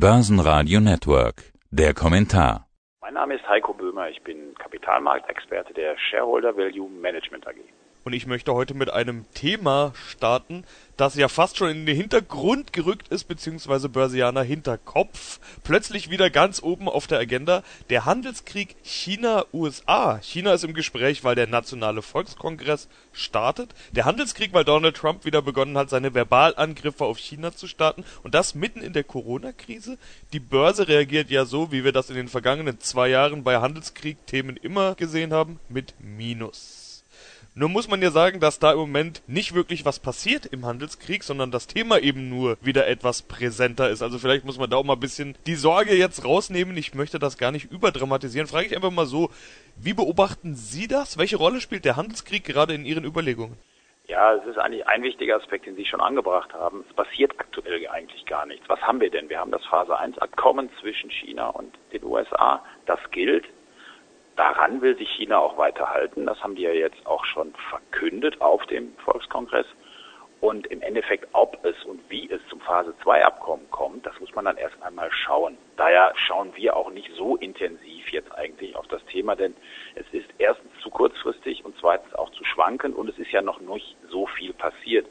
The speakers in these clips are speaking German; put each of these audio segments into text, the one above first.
Börsenradio Network. Der Kommentar. Mein Name ist Heiko Böhmer. Ich bin Kapitalmarktexperte der Shareholder Value Management AG. Und ich möchte heute mit einem Thema starten, das ja fast schon in den Hintergrund gerückt ist, beziehungsweise Börsianer Hinterkopf, plötzlich wieder ganz oben auf der Agenda, der Handelskrieg China-USA. China ist im Gespräch, weil der Nationale Volkskongress startet. Der Handelskrieg, weil Donald Trump wieder begonnen hat, seine Verbalangriffe auf China zu starten. Und das mitten in der Corona-Krise. Die Börse reagiert ja so, wie wir das in den vergangenen zwei Jahren bei Handelskrieg-Themen immer gesehen haben, mit Minus. Nur muss man ja sagen, dass da im Moment nicht wirklich was passiert im Handelskrieg, sondern das Thema eben nur wieder etwas präsenter ist. Also vielleicht muss man da auch mal ein bisschen die Sorge jetzt rausnehmen. Ich möchte das gar nicht überdramatisieren. Frage ich einfach mal so, wie beobachten Sie das? Welche Rolle spielt der Handelskrieg gerade in Ihren Überlegungen? Ja, es ist eigentlich ein wichtiger Aspekt, den Sie schon angebracht haben. Es passiert aktuell eigentlich gar nichts. Was haben wir denn? Wir haben das Phase 1 Abkommen zwischen China und den USA. Das gilt. Daran will sich China auch weiterhalten. Das haben die ja jetzt auch schon verkündet auf dem Volkskongress. Und im Endeffekt, ob es und wie es zum Phase 2 Abkommen kommt, das muss man dann erst einmal schauen. Daher schauen wir auch nicht so intensiv jetzt eigentlich auf das Thema, denn es ist erstens zu kurzfristig und zweitens auch zu schwankend und es ist ja noch nicht so viel passiert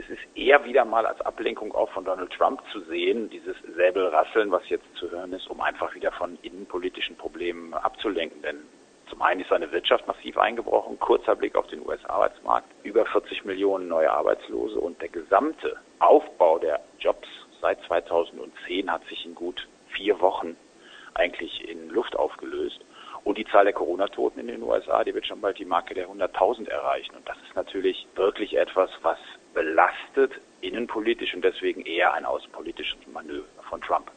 es ist eher wieder mal als Ablenkung auch von Donald Trump zu sehen, dieses Säbelrasseln, was jetzt zu hören ist, um einfach wieder von innenpolitischen Problemen ist seine Wirtschaft massiv eingebrochen, kurzer Blick auf den US-Arbeitsmarkt, über 40 Millionen neue Arbeitslose und der gesamte Aufbau der Jobs seit 2010 hat sich in gut vier Wochen eigentlich in Luft aufgelöst. Und die Zahl der Corona-Toten in den USA, die wird schon bald die Marke der 100.000 erreichen. Und das ist natürlich wirklich etwas, was belastet innenpolitisch und deswegen eher ein außenpolitisches Manöver von Trump.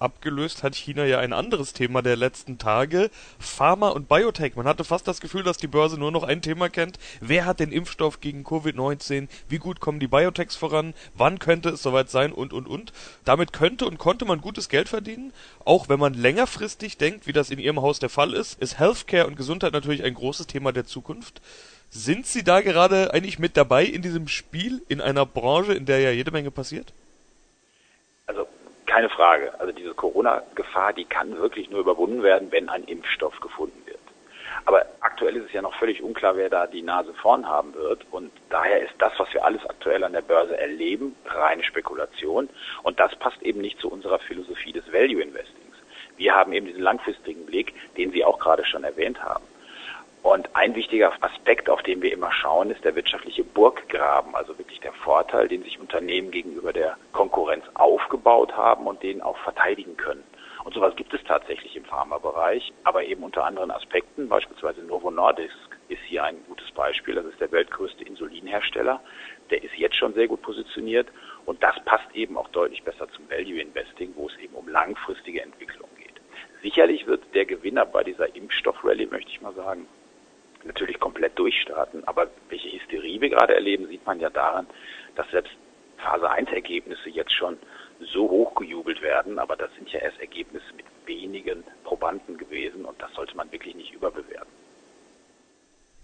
Abgelöst hat China ja ein anderes Thema der letzten Tage, Pharma und Biotech. Man hatte fast das Gefühl, dass die Börse nur noch ein Thema kennt. Wer hat den Impfstoff gegen Covid-19? Wie gut kommen die Biotechs voran? Wann könnte es soweit sein? Und, und, und. Damit könnte und konnte man gutes Geld verdienen. Auch wenn man längerfristig denkt, wie das in Ihrem Haus der Fall ist, ist Healthcare und Gesundheit natürlich ein großes Thema der Zukunft. Sind Sie da gerade eigentlich mit dabei in diesem Spiel, in einer Branche, in der ja jede Menge passiert? Keine Frage. Also diese Corona-Gefahr, die kann wirklich nur überwunden werden, wenn ein Impfstoff gefunden wird. Aber aktuell ist es ja noch völlig unklar, wer da die Nase vorn haben wird. Und daher ist das, was wir alles aktuell an der Börse erleben, reine Spekulation. Und das passt eben nicht zu unserer Philosophie des Value Investings. Wir haben eben diesen langfristigen Blick, den Sie auch gerade schon erwähnt haben. Und ein wichtiger Aspekt, auf den wir immer schauen, ist der wirtschaftliche Burggraben, also wirklich der Vorteil, den sich Unternehmen gegenüber der Konkurrenz aufgebaut haben und den auch verteidigen können. Und sowas gibt es tatsächlich im Pharmabereich, aber eben unter anderen Aspekten, beispielsweise Novo Nordisk ist hier ein gutes Beispiel, das ist der weltgrößte Insulinhersteller, der ist jetzt schon sehr gut positioniert und das passt eben auch deutlich besser zum Value Investing, wo es eben um langfristige Entwicklung geht. Sicherlich wird der Gewinner bei dieser Impfstoffrallye, möchte ich mal sagen, natürlich komplett durchstarten. Aber welche Hysterie wir gerade erleben, sieht man ja daran, dass selbst Phase 1 Ergebnisse jetzt schon so hoch gejubelt werden. Aber das sind ja erst Ergebnisse mit wenigen Probanden gewesen und das sollte man wirklich nicht überbewerten.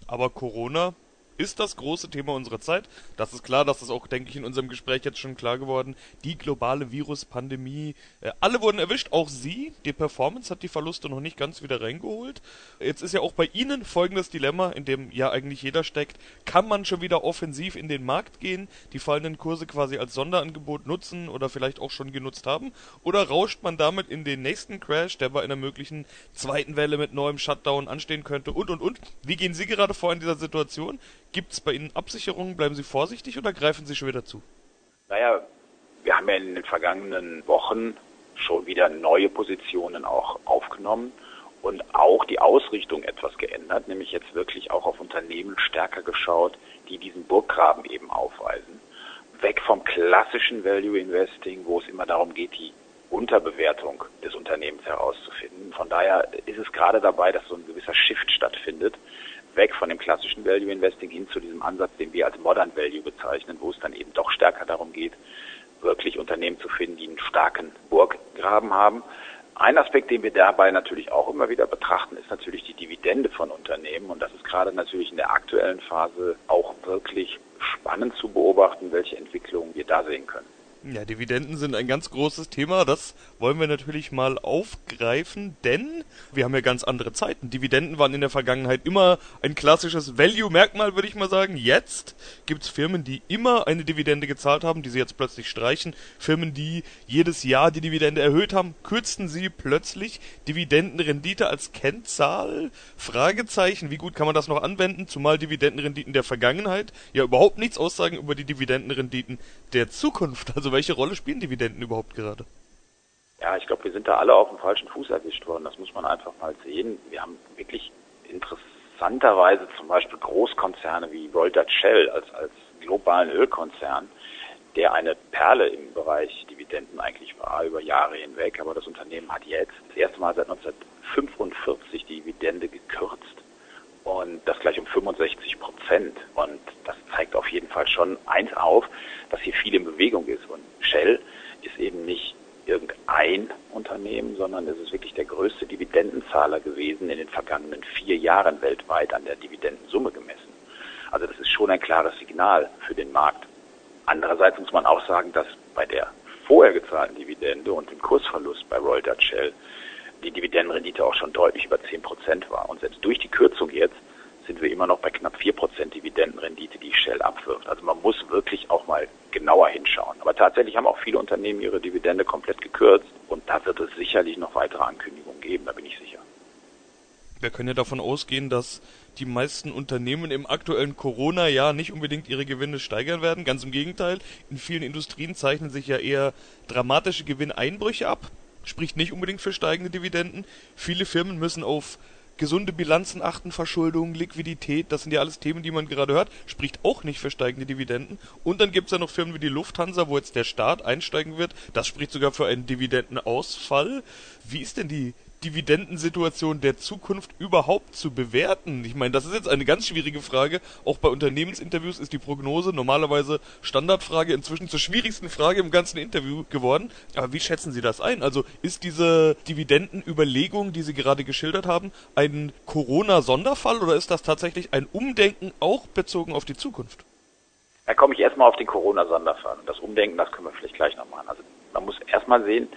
Aber Corona ist das große Thema unserer Zeit. Das ist klar, das ist auch, denke ich, in unserem Gespräch jetzt schon klar geworden. Die globale Viruspandemie, äh, alle wurden erwischt, auch Sie. Die Performance hat die Verluste noch nicht ganz wieder reingeholt. Jetzt ist ja auch bei Ihnen folgendes Dilemma, in dem ja eigentlich jeder steckt. Kann man schon wieder offensiv in den Markt gehen, die fallenden Kurse quasi als Sonderangebot nutzen oder vielleicht auch schon genutzt haben? Oder rauscht man damit in den nächsten Crash, der bei einer möglichen zweiten Welle mit neuem Shutdown anstehen könnte und und und? Wie gehen Sie gerade vor in dieser Situation? Gibt es bei Ihnen Absicherungen? Bleiben Sie vorsichtig oder greifen Sie schon wieder zu? Naja, wir haben ja in den vergangenen Wochen schon wieder neue Positionen auch aufgenommen und auch die Ausrichtung etwas geändert, nämlich jetzt wirklich auch auf Unternehmen stärker geschaut, die diesen Burggraben eben aufweisen. Weg vom klassischen Value Investing, wo es immer darum geht, die Unterbewertung des Unternehmens herauszufinden. Von daher ist es gerade dabei, dass so ein gewisser Shift stattfindet, weg von dem klassischen Value Investing hin zu diesem Ansatz, den wir als Modern Value bezeichnen, wo es dann eben doch stärker darum geht, wirklich Unternehmen zu finden, die einen starken Burggraben haben. Ein Aspekt, den wir dabei natürlich auch immer wieder betrachten, ist natürlich die Dividende von Unternehmen. Und das ist gerade natürlich in der aktuellen Phase auch wirklich spannend zu beobachten, welche Entwicklungen wir da sehen können. Ja, Dividenden sind ein ganz großes Thema. Das wollen wir natürlich mal aufgreifen, denn wir haben ja ganz andere Zeiten. Dividenden waren in der Vergangenheit immer ein klassisches Value-Merkmal, würde ich mal sagen. Jetzt gibt's Firmen, die immer eine Dividende gezahlt haben, die sie jetzt plötzlich streichen. Firmen, die jedes Jahr die Dividende erhöht haben, kürzten sie plötzlich Dividendenrendite als Kennzahl? Fragezeichen. Wie gut kann man das noch anwenden? Zumal Dividendenrenditen der Vergangenheit ja überhaupt nichts aussagen über die Dividendenrenditen der Zukunft. Also welche Rolle spielen Dividenden überhaupt gerade? Ja, ich glaube, wir sind da alle auf dem falschen Fuß erwischt worden. Das muss man einfach mal sehen. Wir haben wirklich interessanterweise zum Beispiel Großkonzerne wie Royal Shell als, als globalen Ölkonzern, der eine Perle im Bereich Dividenden eigentlich war über Jahre hinweg. Aber das Unternehmen hat jetzt das erste Mal seit 1945 die Dividende gekürzt und das gleich um 65 Prozent. Und das zeigt auf jeden Fall schon eins auf, dass hier viel in Bewegung ist. Und Shell ist eben nicht irgendein Unternehmen, sondern es ist wirklich der größte Dividendenzahler gewesen in den vergangenen vier Jahren weltweit an der Dividendensumme gemessen. Also das ist schon ein klares Signal für den Markt. Andererseits muss man auch sagen, dass bei der vorher gezahlten Dividende und dem Kursverlust bei Royal Dutch Shell die Dividendenrendite auch schon deutlich über 10 Prozent war. Und selbst durch die Kürzung jetzt sind wir immer noch bei knapp 4 Prozent Dividendenrendite, die Shell abwirft. Also man muss wirklich auch mal genauer hinschauen. Aber tatsächlich haben auch viele Unternehmen ihre Dividende komplett gekürzt und da wird es sicherlich noch weitere Ankündigungen geben, da bin ich sicher. Wir können ja davon ausgehen, dass die meisten Unternehmen im aktuellen Corona-Jahr nicht unbedingt ihre Gewinne steigern werden. Ganz im Gegenteil, in vielen Industrien zeichnen sich ja eher dramatische Gewinneinbrüche ab. Spricht nicht unbedingt für steigende Dividenden. Viele Firmen müssen auf gesunde Bilanzen achten, Verschuldung, Liquidität, das sind ja alles Themen, die man gerade hört, spricht auch nicht für steigende Dividenden. Und dann gibt's ja noch Firmen wie die Lufthansa, wo jetzt der Staat einsteigen wird, das spricht sogar für einen Dividendenausfall. Wie ist denn die Dividendensituation der Zukunft überhaupt zu bewerten? Ich meine, das ist jetzt eine ganz schwierige Frage. Auch bei Unternehmensinterviews ist die Prognose normalerweise Standardfrage inzwischen zur schwierigsten Frage im ganzen Interview geworden. Aber wie schätzen Sie das ein? Also ist diese Dividendenüberlegung, die Sie gerade geschildert haben, ein Corona-Sonderfall oder ist das tatsächlich ein Umdenken auch bezogen auf die Zukunft? Da komme ich erstmal auf den Corona-Sonderfall. Und das Umdenken, das können wir vielleicht gleich noch machen. Also man muss erstmal sehen,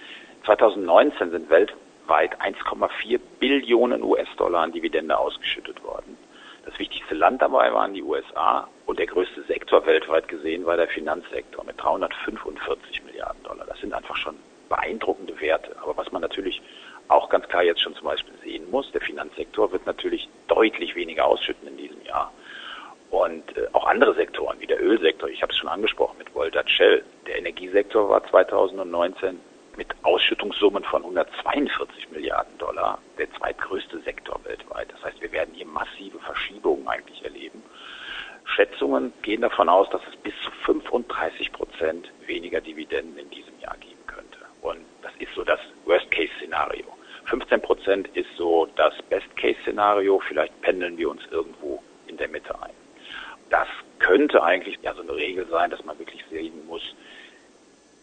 2019 sind weltweit weltweit 1,4 Billionen US-Dollar an Dividende ausgeschüttet worden. Das wichtigste Land dabei waren die USA und der größte Sektor weltweit gesehen war der Finanzsektor mit 345 Milliarden Dollar. Das sind einfach schon beeindruckende Werte. Aber was man natürlich auch ganz klar jetzt schon zum Beispiel sehen muss, der Finanzsektor wird natürlich deutlich weniger ausschütten in diesem Jahr. Und äh, auch andere Sektoren wie der Ölsektor, ich habe es schon angesprochen mit Volta Shell, der Energiesektor war 2019 mit Ausschüttungssummen von 142 Milliarden Dollar der zweitgrößte Sektor weltweit. Das heißt, wir werden hier massive Verschiebungen eigentlich erleben. Schätzungen gehen davon aus, dass es bis zu 35 Prozent weniger Dividenden in diesem Jahr geben könnte. Und das ist so das Worst-Case-Szenario. 15 Prozent ist so das Best-Case-Szenario. Vielleicht pendeln wir uns irgendwo in der Mitte ein. Das könnte eigentlich ja so eine Regel sein, dass man wirklich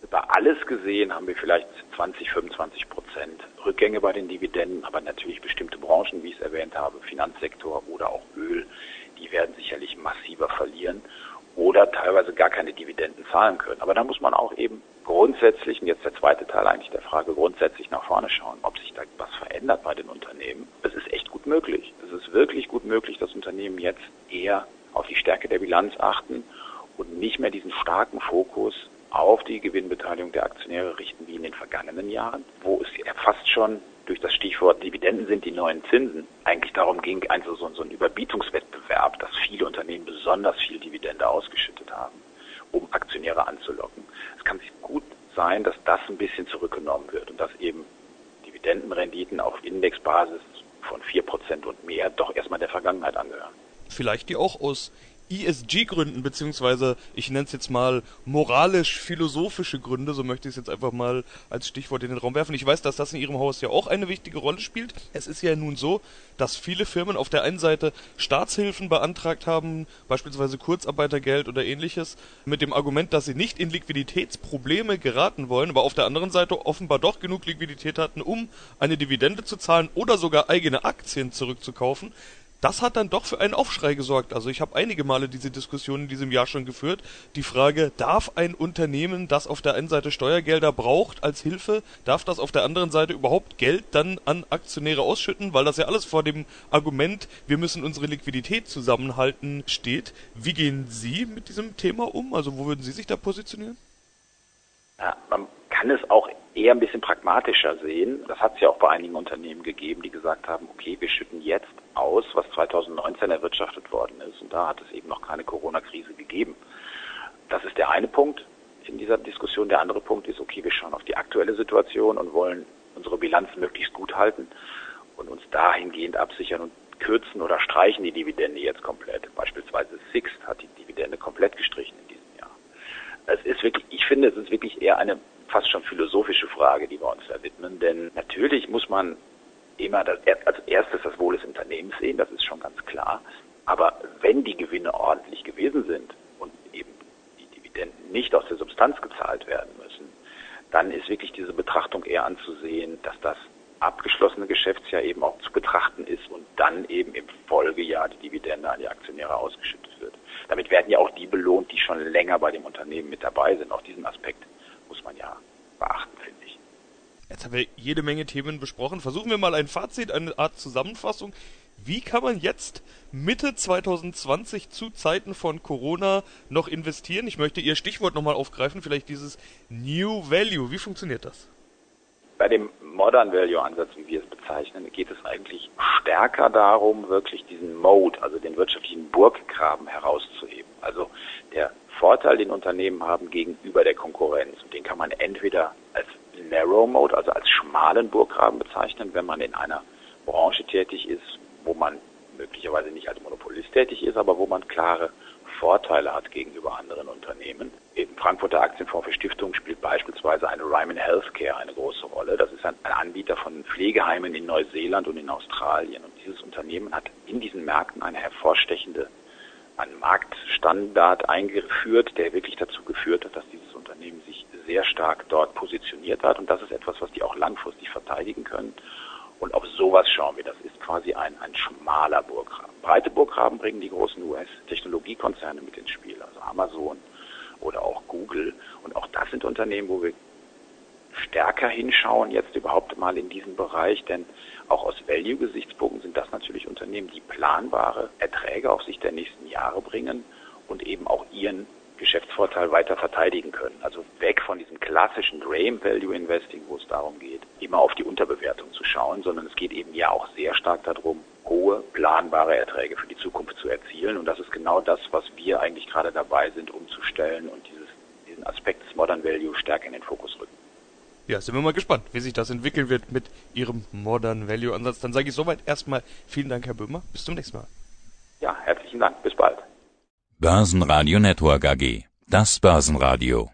über alles gesehen haben wir vielleicht 20, 25 Prozent Rückgänge bei den Dividenden, aber natürlich bestimmte Branchen, wie ich es erwähnt habe, Finanzsektor oder auch Öl, die werden sicherlich massiver verlieren oder teilweise gar keine Dividenden zahlen können. Aber da muss man auch eben grundsätzlich, und jetzt der zweite Teil eigentlich der Frage, grundsätzlich nach vorne schauen, ob sich da was verändert bei den Unternehmen. Es ist echt gut möglich. Es ist wirklich gut möglich, dass Unternehmen jetzt eher auf die Stärke der Bilanz achten und nicht mehr diesen starken Fokus auf die Gewinnbeteiligung der Aktionäre richten wie in den vergangenen Jahren, wo es fast schon durch das Stichwort Dividenden sind die neuen Zinsen eigentlich darum ging, also so, so ein Überbietungswettbewerb, dass viele Unternehmen besonders viel Dividende ausgeschüttet haben, um Aktionäre anzulocken. Es kann sich gut sein, dass das ein bisschen zurückgenommen wird und dass eben Dividendenrenditen auf Indexbasis von vier Prozent und mehr doch erstmal der Vergangenheit angehören. Vielleicht die auch aus ESG-Gründen, beziehungsweise ich nenne es jetzt mal moralisch-philosophische Gründe, so möchte ich es jetzt einfach mal als Stichwort in den Raum werfen. Ich weiß, dass das in Ihrem Haus ja auch eine wichtige Rolle spielt. Es ist ja nun so, dass viele Firmen auf der einen Seite Staatshilfen beantragt haben, beispielsweise Kurzarbeitergeld oder ähnliches, mit dem Argument, dass sie nicht in Liquiditätsprobleme geraten wollen, aber auf der anderen Seite offenbar doch genug Liquidität hatten, um eine Dividende zu zahlen oder sogar eigene Aktien zurückzukaufen das hat dann doch für einen Aufschrei gesorgt. Also ich habe einige Male diese Diskussion in diesem Jahr schon geführt. Die Frage, darf ein Unternehmen, das auf der einen Seite Steuergelder braucht als Hilfe, darf das auf der anderen Seite überhaupt Geld dann an Aktionäre ausschütten, weil das ja alles vor dem Argument, wir müssen unsere Liquidität zusammenhalten, steht. Wie gehen Sie mit diesem Thema um? Also wo würden Sie sich da positionieren? Ja, man kann es auch eher ein bisschen pragmatischer sehen. Das hat es ja auch bei einigen Unternehmen gegeben, die gesagt haben, okay, wir schütten jetzt aus, was 2019 erwirtschaftet worden ist. Und da hat es eben noch keine Corona-Krise gegeben. Das ist der eine Punkt in dieser Diskussion. Der andere Punkt ist, okay, wir schauen auf die aktuelle Situation und wollen unsere Bilanz möglichst gut halten und uns dahingehend absichern und kürzen oder streichen die Dividende jetzt komplett. Beispielsweise Sixt hat die Dividende komplett gestrichen in diesem Jahr. Es ist wirklich, ich finde, es ist wirklich eher eine fast schon philosophische Frage, die wir uns da widmen. Denn natürlich muss man immer das, als erstes das Wohl des Unternehmens sehen, das ist schon ganz klar. Aber wenn die Gewinne ordentlich gewesen sind und eben die Dividenden nicht aus der Substanz gezahlt werden müssen, dann ist wirklich diese Betrachtung eher anzusehen, dass das abgeschlossene Geschäftsjahr eben auch zu betrachten ist und dann eben im Folgejahr die Dividende an die Aktionäre ausgeschüttet wird. Damit werden ja auch die belohnt, die schon länger bei dem Unternehmen mit dabei sind. Auch diesen Aspekt muss man ja beachten. Jetzt haben wir jede Menge Themen besprochen. Versuchen wir mal ein Fazit, eine Art Zusammenfassung. Wie kann man jetzt Mitte 2020 zu Zeiten von Corona noch investieren? Ich möchte Ihr Stichwort nochmal aufgreifen, vielleicht dieses New Value. Wie funktioniert das? Bei dem Modern Value Ansatz, wie wir es bezeichnen, geht es eigentlich stärker darum, wirklich diesen Mode, also den wirtschaftlichen Burggraben herauszuheben. Also der Vorteil, den Unternehmen haben gegenüber der Konkurrenz. Und den kann man entweder als Narrow Mode, also als schmalen Burggraben bezeichnen, wenn man in einer Branche tätig ist, wo man möglicherweise nicht als Monopolist tätig ist, aber wo man klare Vorteile hat gegenüber anderen Unternehmen. Im Frankfurter Aktienfonds für Stiftungen spielt beispielsweise eine Ryman Healthcare eine große Rolle. Das ist ein, Anbieter von Pflegeheimen in Neuseeland und in Australien. Und dieses Unternehmen hat in diesen Märkten eine hervorstechende einen Marktstandard eingeführt, der wirklich dazu geführt hat, dass dieses Unternehmen sich sehr stark dort positioniert hat. Und das ist etwas, was die auch langfristig verteidigen können. Und auf sowas schauen wir. Das ist quasi ein, ein schmaler Burggraben. Breite Burggraben bringen die großen US-Technologiekonzerne mit ins Spiel, also Amazon oder auch Google. Und auch das sind Unternehmen, wo wir stärker hinschauen, jetzt überhaupt mal in diesem Bereich, denn auch aus Value-Gesichtspunkten sind das natürlich Unternehmen, die planbare Erträge auf Sicht der nächsten Jahre bringen und eben auch ihren Geschäftsvorteil weiter verteidigen können. Also weg von diesem klassischen Dream Value Investing, wo es darum geht, immer auf die Unterbewertung zu schauen, sondern es geht eben ja auch sehr stark darum, hohe planbare Erträge für die Zukunft zu erzielen. Und das ist genau das, was wir eigentlich gerade dabei sind, umzustellen und dieses, diesen Aspekt des Modern Value stärker in den Fokus rücken. Ja, sind wir mal gespannt, wie sich das entwickeln wird mit Ihrem Modern Value Ansatz. Dann sage ich soweit erstmal vielen Dank, Herr Böhmer. Bis zum nächsten Mal. Ja, herzlichen Dank. Bis bald. Börsenradio Network AG. Das Börsenradio.